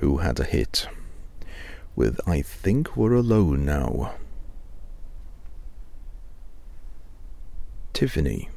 who had a hit with I Think We're Alone Now. Tiffany